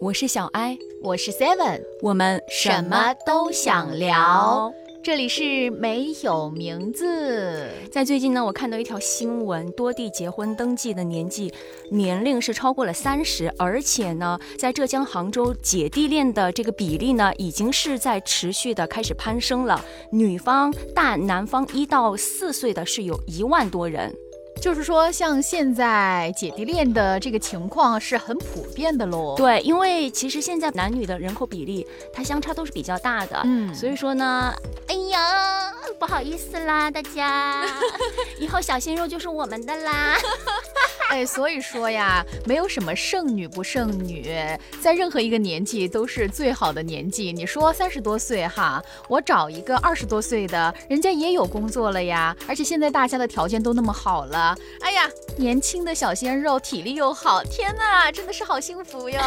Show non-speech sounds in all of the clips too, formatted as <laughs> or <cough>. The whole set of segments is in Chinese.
我是小艾，我是 Seven，我们什么都想聊。这里是没有名字。在最近呢，我看到一条新闻，多地结婚登记的年纪年龄是超过了三十，而且呢，在浙江杭州姐弟恋的这个比例呢，已经是在持续的开始攀升了。女方大男方一到四岁的是有一万多人。就是说，像现在姐弟恋的这个情况是很普遍的喽。对，因为其实现在男女的人口比例，它相差都是比较大的。嗯，所以说呢，哎呀，不好意思啦，大家，<laughs> 以后小鲜肉就是我们的啦。<laughs> <laughs> 哎，所以说呀，没有什么剩女不剩女，在任何一个年纪都是最好的年纪。你说三十多岁哈，我找一个二十多岁的，人家也有工作了呀，而且现在大家的条件都那么好了。哎呀，年轻的小鲜肉，体力又好，天哪，真的是好幸福哟！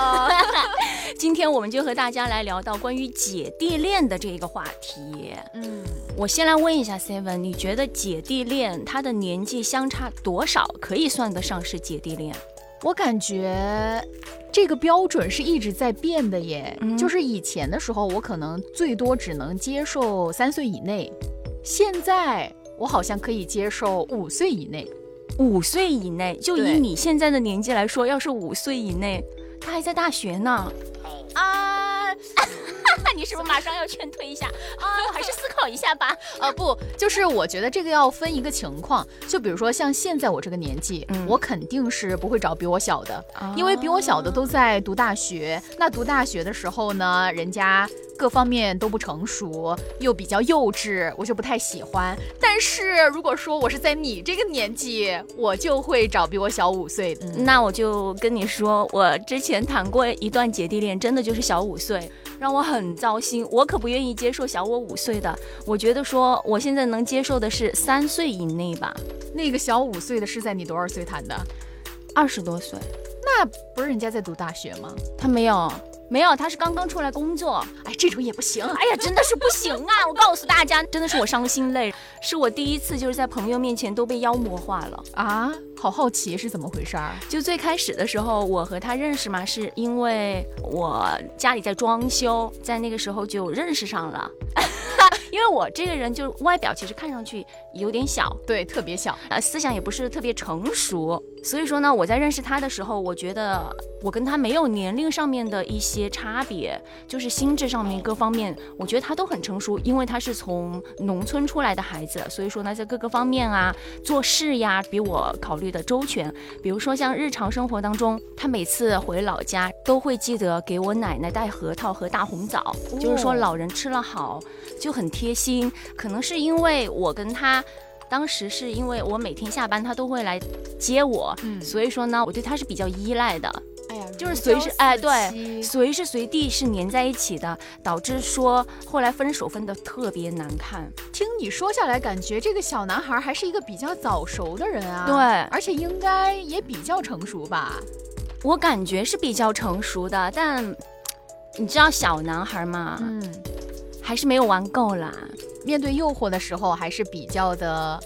<laughs> 今天我们就和大家来聊到关于姐弟恋的这一个话题。嗯，我先来问一下 Seven，你觉得姐弟恋他的年纪相差多少可以算得上是？是姐弟恋，我感觉这个标准是一直在变的耶。就是以前的时候，我可能最多只能接受三岁以内，现在我好像可以接受五岁以内。五岁以内，就以你现在的年纪来说，要是五岁以内，他还在大学呢。啊。<laughs> 你是不是马上要劝退一下啊？我 <laughs> 还是思考一下吧。呃，不，就是我觉得这个要分一个情况，就比如说像现在我这个年纪，我肯定是不会找比我小的，因为比我小的都在读大学。那读大学的时候呢，人家各方面都不成熟，又比较幼稚，我就不太喜欢。但是如果说我是在你这个年纪，我就会找比我小五岁的。那我就跟你说，我之前谈过一段姐弟恋，真的就是小五岁。让我很糟心，我可不愿意接受小我五岁的。我觉得说我现在能接受的是三岁以内吧。那个小五岁的是在你多少岁谈的？二十多岁。那不是人家在读大学吗？他没有。没有，他是刚刚出来工作，哎，这种也不行，哎呀，真的是不行啊！<laughs> 我告诉大家，真的是我伤心泪，是我第一次就是在朋友面前都被妖魔化了啊！好好奇是怎么回事儿？就最开始的时候，我和他认识嘛，是因为我家里在装修，在那个时候就认识上了。<laughs> 因为我这个人就外表其实看上去有点小，对，特别小，呃，思想也不是特别成熟，所以说呢，我在认识他的时候，我觉得我跟他没有年龄上面的一些差别，就是心智上面各方面，我觉得他都很成熟，因为他是从农村出来的孩子，所以说呢，在各个方面啊，做事呀，比我考虑的周全。比如说像日常生活当中，他每次回老家都会记得给我奶奶带核桃和大红枣，就是说老人吃了好，就很。贴心，可能是因为我跟他，当时是因为我每天下班他都会来接我，嗯，所以说呢，我对他是比较依赖的。哎呀，就是随时哎，对，随时随地是粘在一起的，导致说后来分手分的特别难看。听你说下来，感觉这个小男孩还是一个比较早熟的人啊。对，而且应该也比较成熟吧？我感觉是比较成熟的，但你知道小男孩嘛？嗯。还是没有玩够啦。面对诱惑的时候，还是比较的。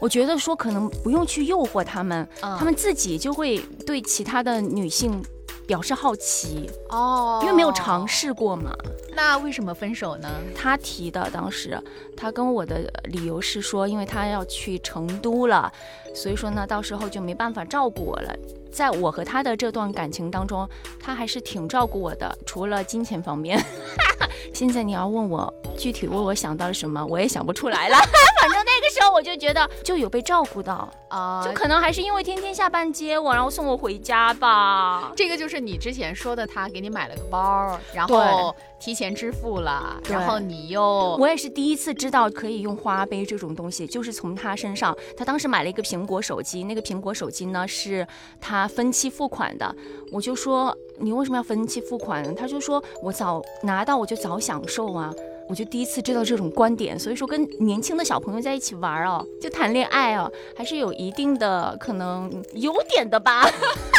我觉得说可能不用去诱惑他们，他们自己就会对其他的女性表示好奇哦，因为没有尝试过嘛。那为什么分手呢？他提的，当时他跟我的理由是说，因为他要去成都了，所以说呢，到时候就没办法照顾我了。在我和他的这段感情当中，他还是挺照顾我的，除了金钱方面。<laughs> 现在你要问我具体为我想到了什么，我也想不出来了。<laughs> 反正那个时候我就觉得就有被照顾到啊，就可能还是因为天天下班接我，然后送我回家吧。这个就是你之前说的，他给你买了个包，然后提前支付了，然后你又我也是第一次知道可以用花呗这种东西，就是从他身上。他当时买了一个苹果手机，那个苹果手机呢是他啊分期付款的，我就说。你为什么要分期付款？他就说我早拿到我就早享受啊，我就第一次知道这种观点。所以说跟年轻的小朋友在一起玩哦，就谈恋爱哦，还是有一定的可能优点的吧，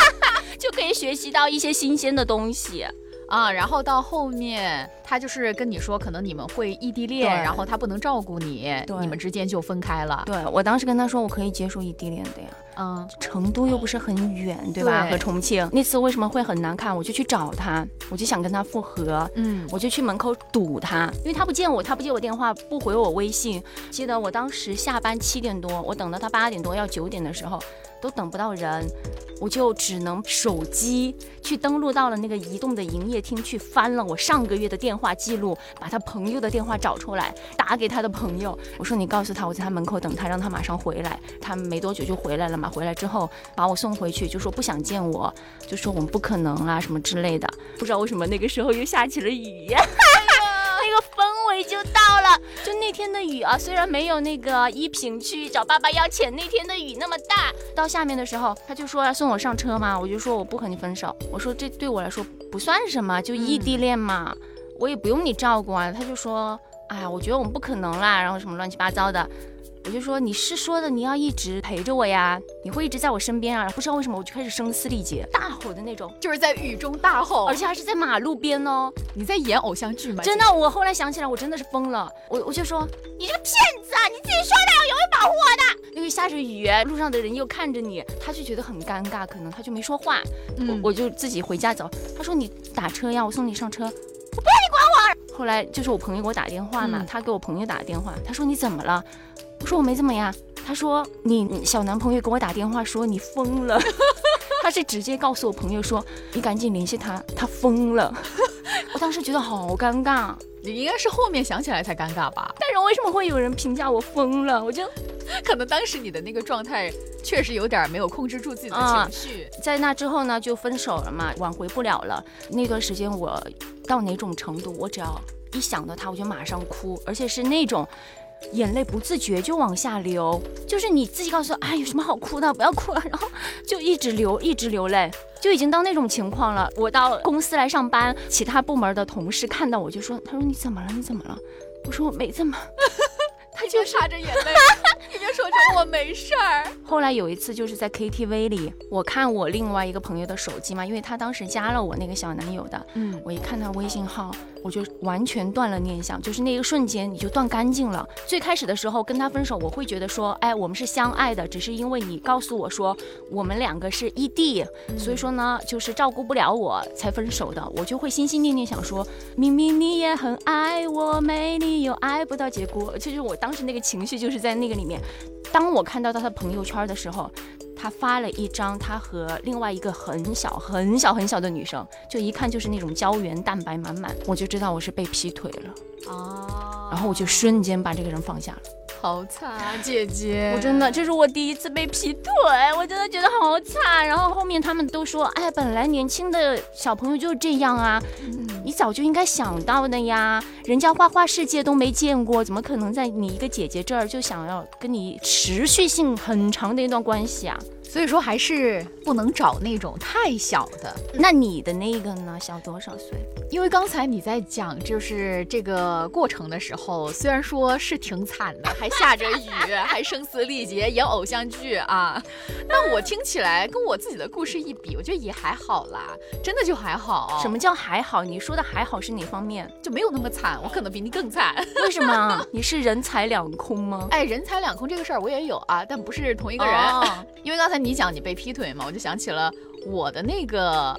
<laughs> 就可以学习到一些新鲜的东西。啊，然后到后面他就是跟你说，可能你们会异地恋，然后他不能照顾你，你们之间就分开了。对我当时跟他说，我可以接受异地恋的呀。嗯，成都又不是很远，对吧？和重庆那次为什么会很难看？我就去找他，我就想跟他复合。嗯，我就去门口堵他，因为他不见我，他不接我电话，不回我微信。记得我当时下班七点多，我等到他八点多要九点的时候。都等不到人，我就只能手机去登录到了那个移动的营业厅去翻了我上个月的电话记录，把他朋友的电话找出来，打给他的朋友。我说你告诉他我在他门口等他，让他马上回来。他没多久就回来了嘛，回来之后把我送回去，就说不想见我，就说我们不可能啊什么之类的。不知道为什么那个时候又下起了雨。那个氛围就大，就那天的雨啊，虽然没有那个依萍去找爸爸要钱那天的雨那么大，到下面的时候，他就说要送我上车嘛，我就说我不和你分手，我说这对我来说不算什么，就异地恋嘛，我也不用你照顾啊。他就说，哎呀，我觉得我们不可能啦，然后什么乱七八糟的。我就说你是说的你要一直陪着我呀，你会一直在我身边啊。不知道为什么我就开始声嘶力竭，大吼的那种，就是在雨中大吼，而且还是在马路边哦。你在演偶像剧吗？真的，我后来想起来，我真的是疯了。我我就说你这个骗子啊，你自己说的，我永远保护我的。因为下着雨，路上的人又看着你，他就觉得很尴尬，可能他就没说话。我我就自己回家走。他说你打车呀，我送你上车。我不要你管我。后来就是我朋友给我打电话嘛，他给我朋友打电话，他说你怎么了？我说我没怎么呀，他说你小男朋友给我打电话说你疯了，<laughs> 他是直接告诉我朋友说你赶紧联系他，他疯了。<laughs> 我当时觉得好尴尬，你应该是后面想起来才尴尬吧？但是为什么会有人评价我疯了？我就 <laughs> 可能当时你的那个状态确实有点没有控制住自己的情绪。在那之后呢，就分手了嘛，挽回不了了。那段时间我到哪种程度，我只要一想到他，我就马上哭，而且是那种。眼泪不自觉就往下流，就是你自己告诉，哎，有什么好哭的？不要哭了，然后就一直流，一直流泪，就已经到那种情况了。我到公司来上班，其他部门的同事看到我就说，他说你怎么了？你怎么了？我说我没怎么。<laughs> 他就擦着眼泪，<laughs> 你就说成我没事儿。后来有一次就是在 KTV 里，我看我另外一个朋友的手机嘛，因为他当时加了我那个小男友的，嗯，我一看他微信号。我就完全断了念想，就是那一个瞬间你就断干净了。最开始的时候跟他分手，我会觉得说，哎，我们是相爱的，只是因为你告诉我说我们两个是异地，所以说呢，就是照顾不了我才分手的。我就会心心念念想说，明明你也很爱我，没理由爱不到结果。其实我当时那个情绪就是在那个里面。当我看到他的朋友圈的时候。他发了一张他和另外一个很小很小很小的女生，就一看就是那种胶原蛋白满满，我就知道我是被劈腿了啊！然后我就瞬间把这个人放下了。好惨啊，姐姐！我真的这是我第一次被劈腿，我真的觉得好惨。然后后面他们都说，哎，本来年轻的小朋友就是这样啊，你早就应该想到的呀。人家花花世界都没见过，怎么可能在你一个姐姐这儿就想要跟你持续性很长的一段关系啊？所以说还是不能找那种太小的。那你的那个呢？小多少岁？因为刚才你在讲就是这个过程的时候，虽然说是挺惨的，还下着雨，还声嘶力竭演偶像剧啊，<laughs> 但我听起来跟我自己的故事一比，我觉得也还好啦，真的就还好。什么叫还好？你说的还好是哪方面？就没有那么惨，我可能比你更惨。为什么？<laughs> 你是人财两空吗？哎，人财两空这个事儿我也有啊，但不是同一个人。因为刚才你讲你被劈腿嘛，我就想起了我的那个。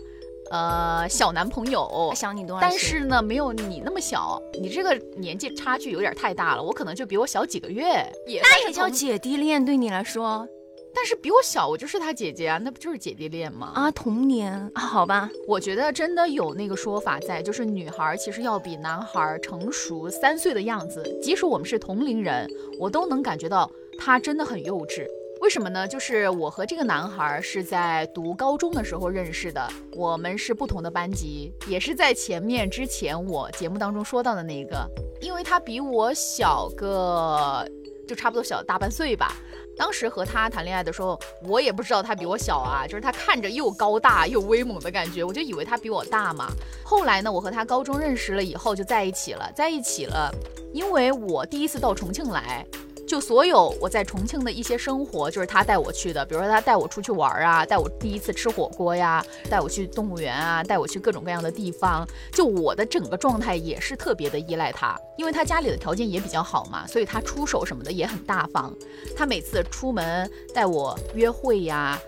呃，小男朋友小你多少但是呢，没有你那么小。你这个年纪差距有点太大了，我可能就比我小几个月。那也叫姐弟恋，对你来说。但是比我小，我就是他姐姐啊，那不就是姐弟恋吗？啊，童年啊，好吧。我觉得真的有那个说法在，就是女孩其实要比男孩成熟三岁的样子。即使我们是同龄人，我都能感觉到他真的很幼稚。为什么呢？就是我和这个男孩是在读高中的时候认识的，我们是不同的班级，也是在前面之前我节目当中说到的那个，因为他比我小个，就差不多小大半岁吧。当时和他谈恋爱的时候，我也不知道他比我小啊，就是他看着又高大又威猛的感觉，我就以为他比我大嘛。后来呢，我和他高中认识了以后就在一起了，在一起了，因为我第一次到重庆来。就所有我在重庆的一些生活，就是他带我去的。比如说他带我出去玩啊，带我第一次吃火锅呀，带我去动物园啊，带我去各种各样的地方。就我的整个状态也是特别的依赖他，因为他家里的条件也比较好嘛，所以他出手什么的也很大方。他每次出门带我约会呀。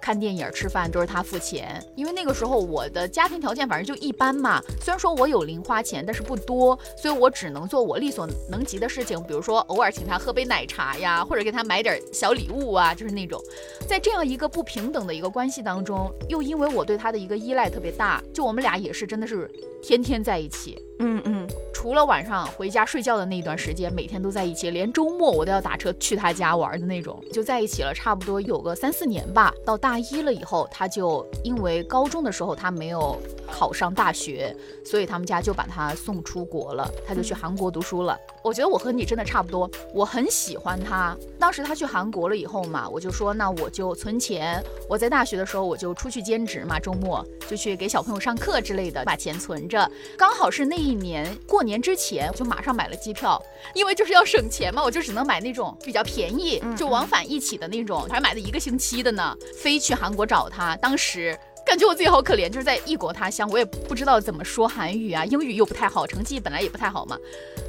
看电影、吃饭都是他付钱，因为那个时候我的家庭条件反正就一般嘛。虽然说我有零花钱，但是不多，所以我只能做我力所能及的事情，比如说偶尔请他喝杯奶茶呀，或者给他买点小礼物啊，就是那种。在这样一个不平等的一个关系当中，又因为我对他的一个依赖特别大，就我们俩也是真的是天天在一起。嗯嗯，除了晚上回家睡觉的那一段时间，每天都在一起，连周末我都要打车去他家玩的那种，就在一起了，差不多有个三四年吧。到大一了以后，他就因为高中的时候他没有考上大学，所以他们家就把他送出国了，他就去韩国读书了。我觉得我和你真的差不多，我很喜欢他。当时他去韩国了以后嘛，我就说那我就存钱，我在大学的时候我就出去兼职嘛，周末就去给小朋友上课之类的，把钱存着，刚好是那。一年过年之前，我就马上买了机票，因为就是要省钱嘛，我就只能买那种比较便宜，就往返一起的那种，还买了一个星期的呢，飞去韩国找他。当时感觉我自己好可怜，就是在异国他乡，我也不知道怎么说韩语啊，英语又不太好，成绩本来也不太好嘛。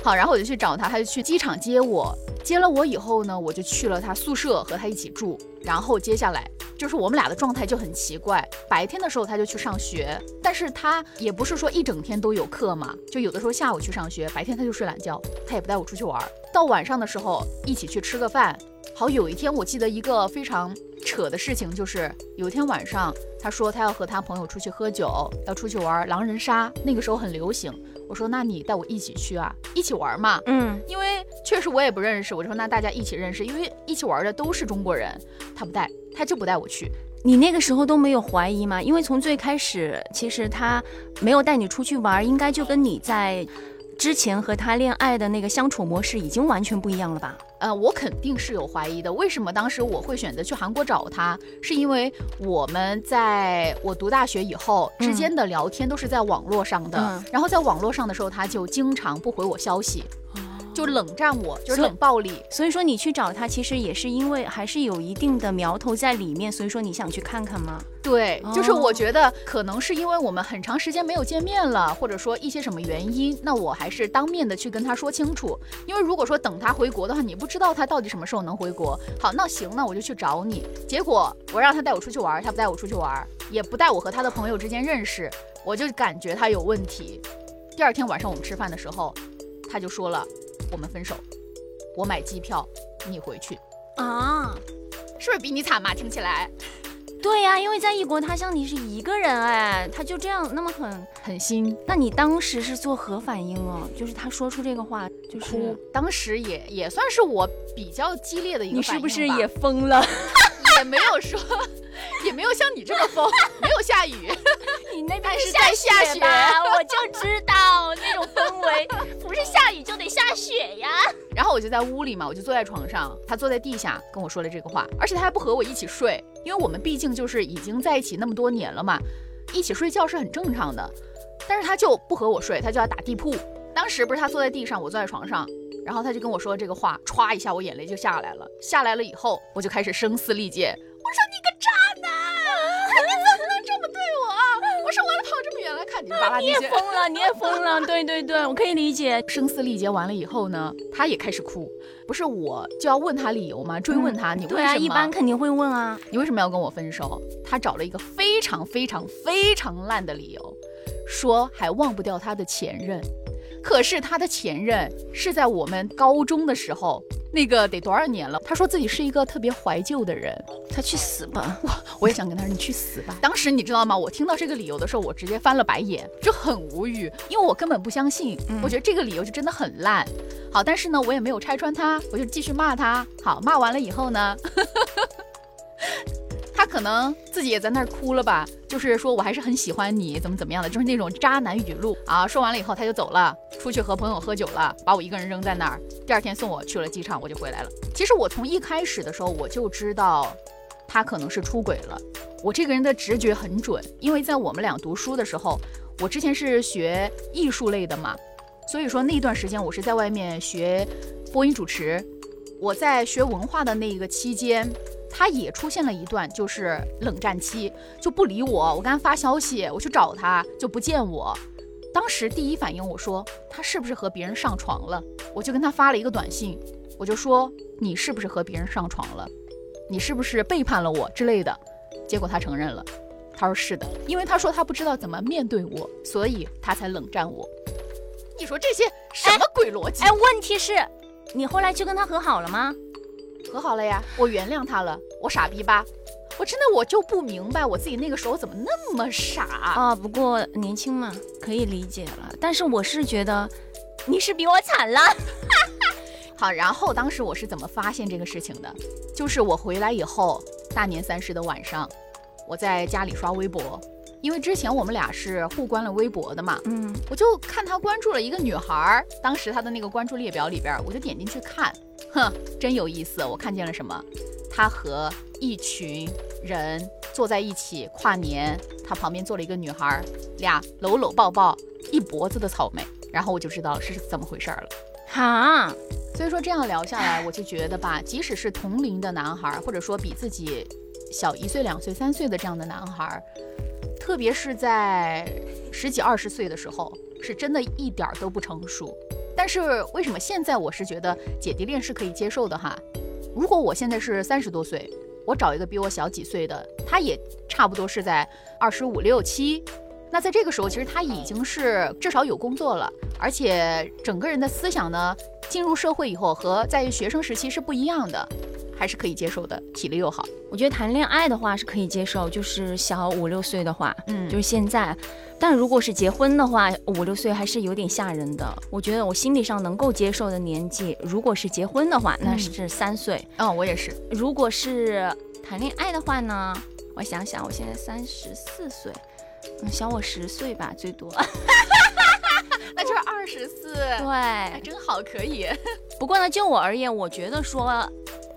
好，然后我就去找他，他就去机场接我，接了我以后呢，我就去了他宿舍和他一起住，然后接下来。就是我们俩的状态就很奇怪，白天的时候他就去上学，但是他也不是说一整天都有课嘛，就有的时候下午去上学，白天他就睡懒觉，他也不带我出去玩。到晚上的时候一起去吃个饭。好，有一天我记得一个非常扯的事情，就是有一天晚上他说他要和他朋友出去喝酒，要出去玩狼人杀，那个时候很流行。我说那你带我一起去啊，一起玩嘛。嗯，因为确实我也不认识，我就说那大家一起认识，因为一起玩的都是中国人，他不带。他就不带我去，你那个时候都没有怀疑吗？因为从最开始，其实他没有带你出去玩，应该就跟你在之前和他恋爱的那个相处模式已经完全不一样了吧？呃，我肯定是有怀疑的。为什么当时我会选择去韩国找他？是因为我们在我读大学以后之间的聊天都是在网络上的，然后在网络上的时候，他就经常不回我消息。就冷战我，就是冷暴力。所以说你去找他，其实也是因为还是有一定的苗头在里面。所以说你想去看看吗？对，就是我觉得可能是因为我们很长时间没有见面了，或者说一些什么原因，那我还是当面的去跟他说清楚。因为如果说等他回国的话，你不知道他到底什么时候能回国。好，那行，那我就去找你。结果我让他带我出去玩，他不带我出去玩，也不带我和他的朋友之间认识，我就感觉他有问题。第二天晚上我们吃饭的时候，他就说了。我们分手，我买机票，你回去啊？是不是比你惨嘛？听起来，对呀，因为在异国他乡你是一个人哎，他就这样那么狠狠心。那你当时是做何反应哦？就是他说出这个话，就是当时也也算是我比较激烈的一个你是不是也疯了？也没有说，<laughs> 也没有像你这么疯，没有下雨。<laughs> 你那边是在下雪 <laughs> 我就知道那种氛围，不是下雨就得下雪呀。然后我就在屋里嘛，我就坐在床上，他坐在地下跟我说了这个话，而且他还不和我一起睡，因为我们毕竟就是已经在一起那么多年了嘛，一起睡觉是很正常的。但是他就不和我睡，他就要打地铺。当时不是他坐在地上，我坐在床上，然后他就跟我说这个话，歘一下我眼泪就下来了。下来了以后，我就开始声嘶力竭，我说你个渣男，你怎么能这么对我？我说我跑这么远来看你，你也疯了，你也疯了，对对对，我可以理解。声嘶力竭完了以后呢，他也开始哭，不是我就要问他理由吗？追问他，你为什么？一般肯定会问啊，你为什么要跟我分手？他找了一个非常非常非常烂的理由，说还忘不掉他的前任。可是他的前任是在我们高中的时候，那个得多少年了？他说自己是一个特别怀旧的人，他去死吧！我我也想跟他说你去死吧。<laughs> 当时你知道吗？我听到这个理由的时候，我直接翻了白眼，就很无语，因为我根本不相信。我觉得这个理由就真的很烂。好，但是呢，我也没有拆穿他，我就继续骂他。好，骂完了以后呢？他可能自己也在那儿哭了吧，就是说我还是很喜欢你，怎么怎么样的，就是那种渣男语录啊。说完了以后他就走了，出去和朋友喝酒了，把我一个人扔在那儿。第二天送我去了机场，我就回来了。其实我从一开始的时候我就知道，他可能是出轨了。我这个人的直觉很准，因为在我们俩读书的时候，我之前是学艺术类的嘛，所以说那段时间我是在外面学播音主持。我在学文化的那一个期间，他也出现了一段就是冷战期，就不理我。我跟他发消息，我去找他就不见我。当时第一反应我说他是不是和别人上床了？我就跟他发了一个短信，我就说你是不是和别人上床了？你是不是背叛了我之类的？结果他承认了，他说是的，因为他说他不知道怎么面对我，所以他才冷战我。你说这些什么鬼逻辑？哎，问题是，你后来去跟他和好了吗？和好了呀，我原谅他了。我傻逼吧？我真的我就不明白我自己那个时候怎么那么傻啊！不过年轻嘛，可以理解了。但是我是觉得你是比我惨了。<laughs> 好，然后当时我是怎么发现这个事情的？就是我回来以后，大年三十的晚上，我在家里刷微博。因为之前我们俩是互关了微博的嘛，嗯，我就看他关注了一个女孩，当时他的那个关注列表里边，我就点进去看，哼，真有意思。我看见了什么？他和一群人坐在一起跨年，他旁边坐了一个女孩，俩搂搂抱抱，一脖子的草莓，然后我就知道是怎么回事了。哈，所以说这样聊下来，我就觉得吧，即使是同龄的男孩，或者说比自己小一岁、两岁、三岁的这样的男孩。特别是在十几二十岁的时候，是真的一点儿都不成熟。但是为什么现在我是觉得姐弟恋是可以接受的哈？如果我现在是三十多岁，我找一个比我小几岁的，他也差不多是在二十五六七，那在这个时候，其实他已经是至少有工作了，而且整个人的思想呢，进入社会以后和在学生时期是不一样的。还是可以接受的，体力又好。我觉得谈恋爱的话是可以接受，就是小五六岁的话，嗯，就是现在。但如果是结婚的话，五六岁还是有点吓人的。我觉得我心理上能够接受的年纪，如果是结婚的话，那是三岁。嗯，我也是。如果是谈恋爱的话呢？我想想，我现在三十四岁，嗯，小我十岁吧，最多。<laughs> 那就是二十四。对，真好，可以。不过呢，就我而言，我觉得说。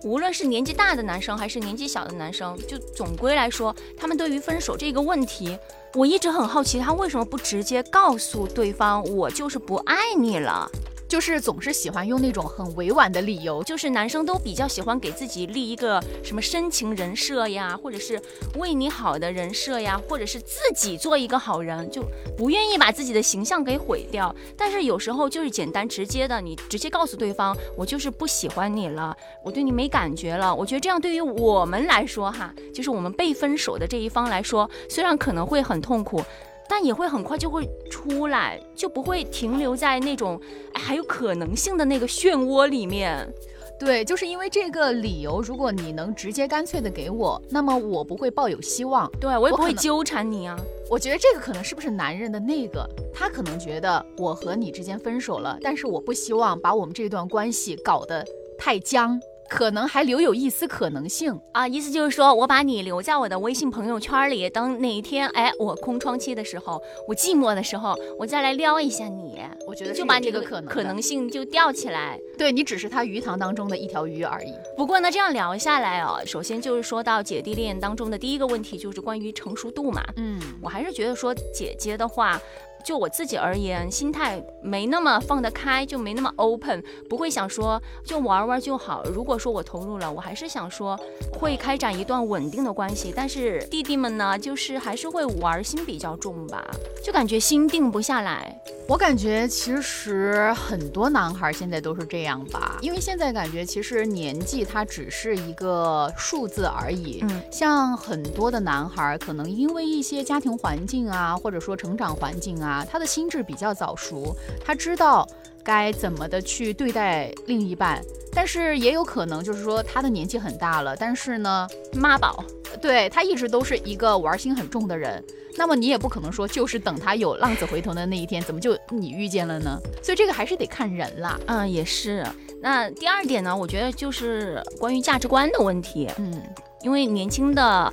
无论是年纪大的男生还是年纪小的男生，就总归来说，他们对于分手这个问题，我一直很好奇，他为什么不直接告诉对方，我就是不爱你了。就是总是喜欢用那种很委婉的理由，就是男生都比较喜欢给自己立一个什么深情人设呀，或者是为你好的人设呀，或者是自己做一个好人，就不愿意把自己的形象给毁掉。但是有时候就是简单直接的，你直接告诉对方，我就是不喜欢你了，我对你没感觉了。我觉得这样对于我们来说，哈，就是我们被分手的这一方来说，虽然可能会很痛苦。但也会很快就会出来，就不会停留在那种还有可能性的那个漩涡里面。对，就是因为这个理由，如果你能直接干脆的给我，那么我不会抱有希望。对我也不会纠缠你啊。我觉得这个可能是不是男人的那个，他可能觉得我和你之间分手了，但是我不希望把我们这段关系搞得太僵。可能还留有一丝可能性啊，意思就是说我把你留在我的微信朋友圈里，等哪一天哎我空窗期的时候，我寂寞的时候，我再来撩一下你。我觉得就把这个可能可能性就吊起来。对你只是他鱼塘当中的一条鱼而已。不过呢，这样聊下来哦，首先就是说到姐弟恋当中的第一个问题，就是关于成熟度嘛。嗯，我还是觉得说姐姐的话。就我自己而言，心态没那么放得开，就没那么 open，不会想说就玩玩就好。如果说我投入了，我还是想说会开展一段稳定的关系。但是弟弟们呢，就是还是会玩心比较重吧，就感觉心定不下来。我感觉其实很多男孩现在都是这样吧，因为现在感觉其实年纪它只是一个数字而已。嗯，像很多的男孩可能因为一些家庭环境啊，或者说成长环境啊。啊，他的心智比较早熟，他知道该怎么的去对待另一半，但是也有可能就是说他的年纪很大了，但是呢，妈宝，对他一直都是一个玩心很重的人，那么你也不可能说就是等他有浪子回头的那一天，怎么就你遇见了呢？所以这个还是得看人啦。嗯，也是。那第二点呢，我觉得就是关于价值观的问题。嗯，因为年轻的。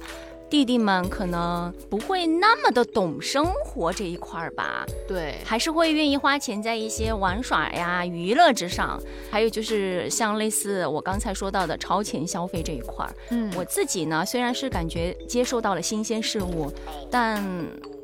弟弟们可能不会那么的懂生活这一块儿吧，对，还是会愿意花钱在一些玩耍呀、娱乐之上，还有就是像类似我刚才说到的超前消费这一块儿。嗯，我自己呢，虽然是感觉接受到了新鲜事物，但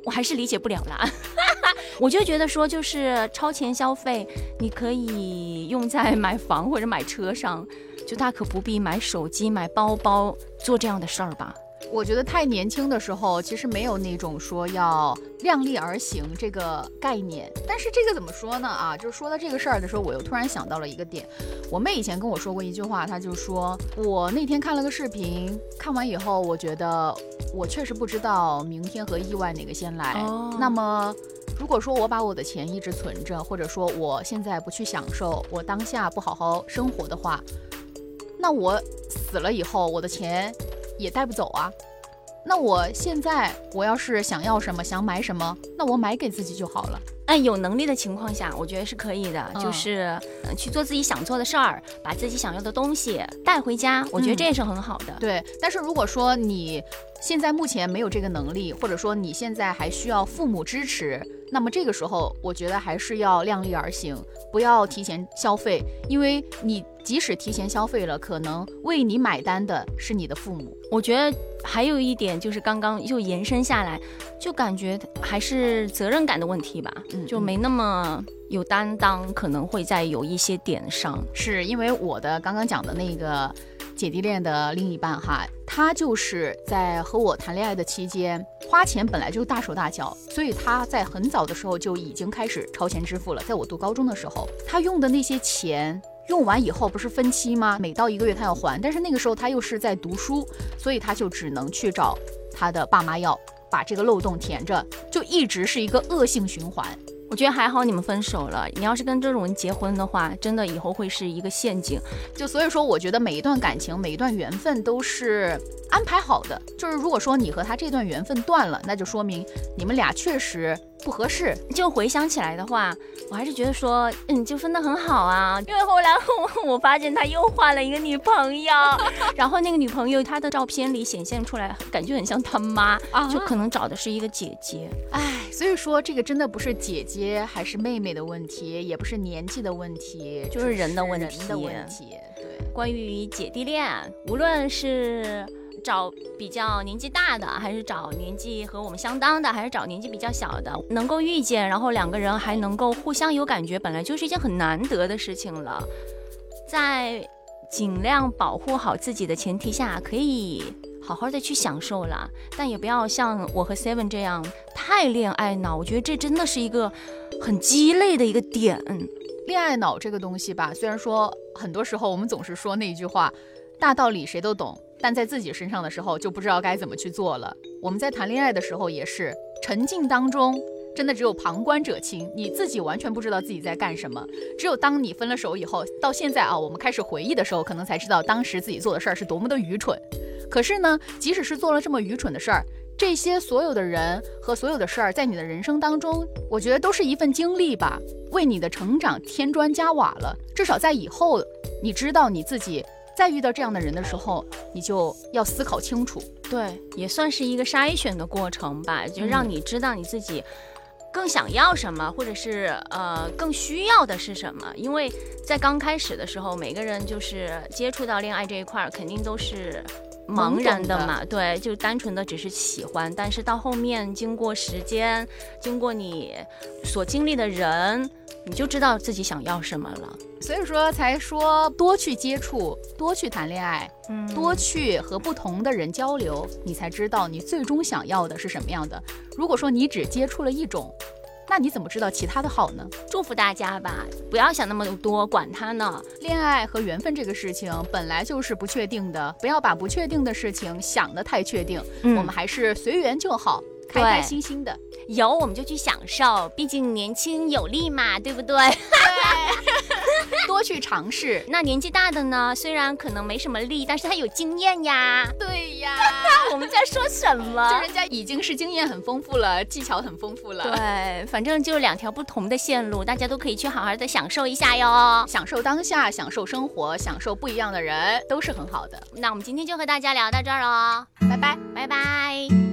我还是理解不了啦。<laughs> 我就觉得说，就是超前消费，你可以用在买房或者买车上。就大可不必买手机、买包包做这样的事儿吧。我觉得太年轻的时候，其实没有那种说要量力而行这个概念。但是这个怎么说呢？啊，就是说到这个事儿的时候，我又突然想到了一个点。我妹以前跟我说过一句话，她就说我那天看了个视频，看完以后，我觉得我确实不知道明天和意外哪个先来。那么，如果说我把我的钱一直存着，或者说我现在不去享受，我当下不好好生活的话，那我死了以后，我的钱。也带不走啊，那我现在我要是想要什么，想买什么，那我买给自己就好了。哎，有能力的情况下，我觉得是可以的，就是去做自己想做的事儿，把自己想要的东西带回家，我觉得这也是很好的。对，但是如果说你现在目前没有这个能力，或者说你现在还需要父母支持，那么这个时候我觉得还是要量力而行，不要提前消费，因为你。即使提前消费了，可能为你买单的是你的父母。我觉得还有一点就是刚刚又延伸下来，就感觉还是责任感的问题吧，就没那么有担当，可能会在有一些点上。是因为我的刚刚讲的那个姐弟恋的另一半哈，他就是在和我谈恋爱的期间，花钱本来就大手大脚，所以他在很早的时候就已经开始超前支付了。在我读高中的时候，他用的那些钱。用完以后不是分期吗？每到一个月他要还，但是那个时候他又是在读书，所以他就只能去找他的爸妈要，把这个漏洞填着，就一直是一个恶性循环。我觉得还好你们分手了，你要是跟这种人结婚的话，真的以后会是一个陷阱。就所以说，我觉得每一段感情，每一段缘分都是安排好的。就是如果说你和他这段缘分断了，那就说明你们俩确实。不合适，就回想起来的话，我还是觉得说，嗯，就分的很好啊。因为后来我我发现他又换了一个女朋友，<laughs> 然后那个女朋友她的照片里显现出来，感觉很像他妈，就可能找的是一个姐姐。哎，所以说这个真的不是姐姐还是妹妹的问题，也不是年纪的问题，就是人的问题。人的问题。对，关于姐弟恋，无论是。找比较年纪大的，还是找年纪和我们相当的，还是找年纪比较小的，能够遇见，然后两个人还能够互相有感觉，本来就是一件很难得的事情了。在尽量保护好自己的前提下，可以好好的去享受了，但也不要像我和 Seven 这样太恋爱脑。我觉得这真的是一个很鸡肋的一个点。恋爱脑这个东西吧，虽然说很多时候我们总是说那句话，大道理谁都懂。但在自己身上的时候就不知道该怎么去做了。我们在谈恋爱的时候也是沉浸当中，真的只有旁观者清，你自己完全不知道自己在干什么。只有当你分了手以后，到现在啊，我们开始回忆的时候，可能才知道当时自己做的事儿是多么的愚蠢。可是呢，即使是做了这么愚蠢的事儿，这些所有的人和所有的事儿，在你的人生当中，我觉得都是一份经历吧，为你的成长添砖加瓦了。至少在以后，你知道你自己。再遇到这样的人的时候，你就要思考清楚。对，也算是一个筛选的过程吧，就让你知道你自己更想要什么，或者是呃更需要的是什么。因为在刚开始的时候，每个人就是接触到恋爱这一块儿，肯定都是茫然的嘛。对，就单纯的只是喜欢。但是到后面，经过时间，经过你所经历的人。你就知道自己想要什么了，所以说才说多去接触，多去谈恋爱，嗯，多去和不同的人交流，你才知道你最终想要的是什么样的。如果说你只接触了一种，那你怎么知道其他的好呢？祝福大家吧，不要想那么多，管他呢。恋爱和缘分这个事情本来就是不确定的，不要把不确定的事情想得太确定，我们还是随缘就好。开开心心的，有我们就去享受，毕竟年轻有力嘛，对不对？对，多去尝试。那年纪大的呢？虽然可能没什么力，但是他有经验呀。对呀，<laughs> 我们在说什么？就人家已经是经验很丰富了，技巧很丰富了。对，反正就两条不同的线路，大家都可以去好好的享受一下哟。享受当下，享受生活，享受不一样的人，都是很好的。那我们今天就和大家聊到这儿喽，拜拜，拜拜。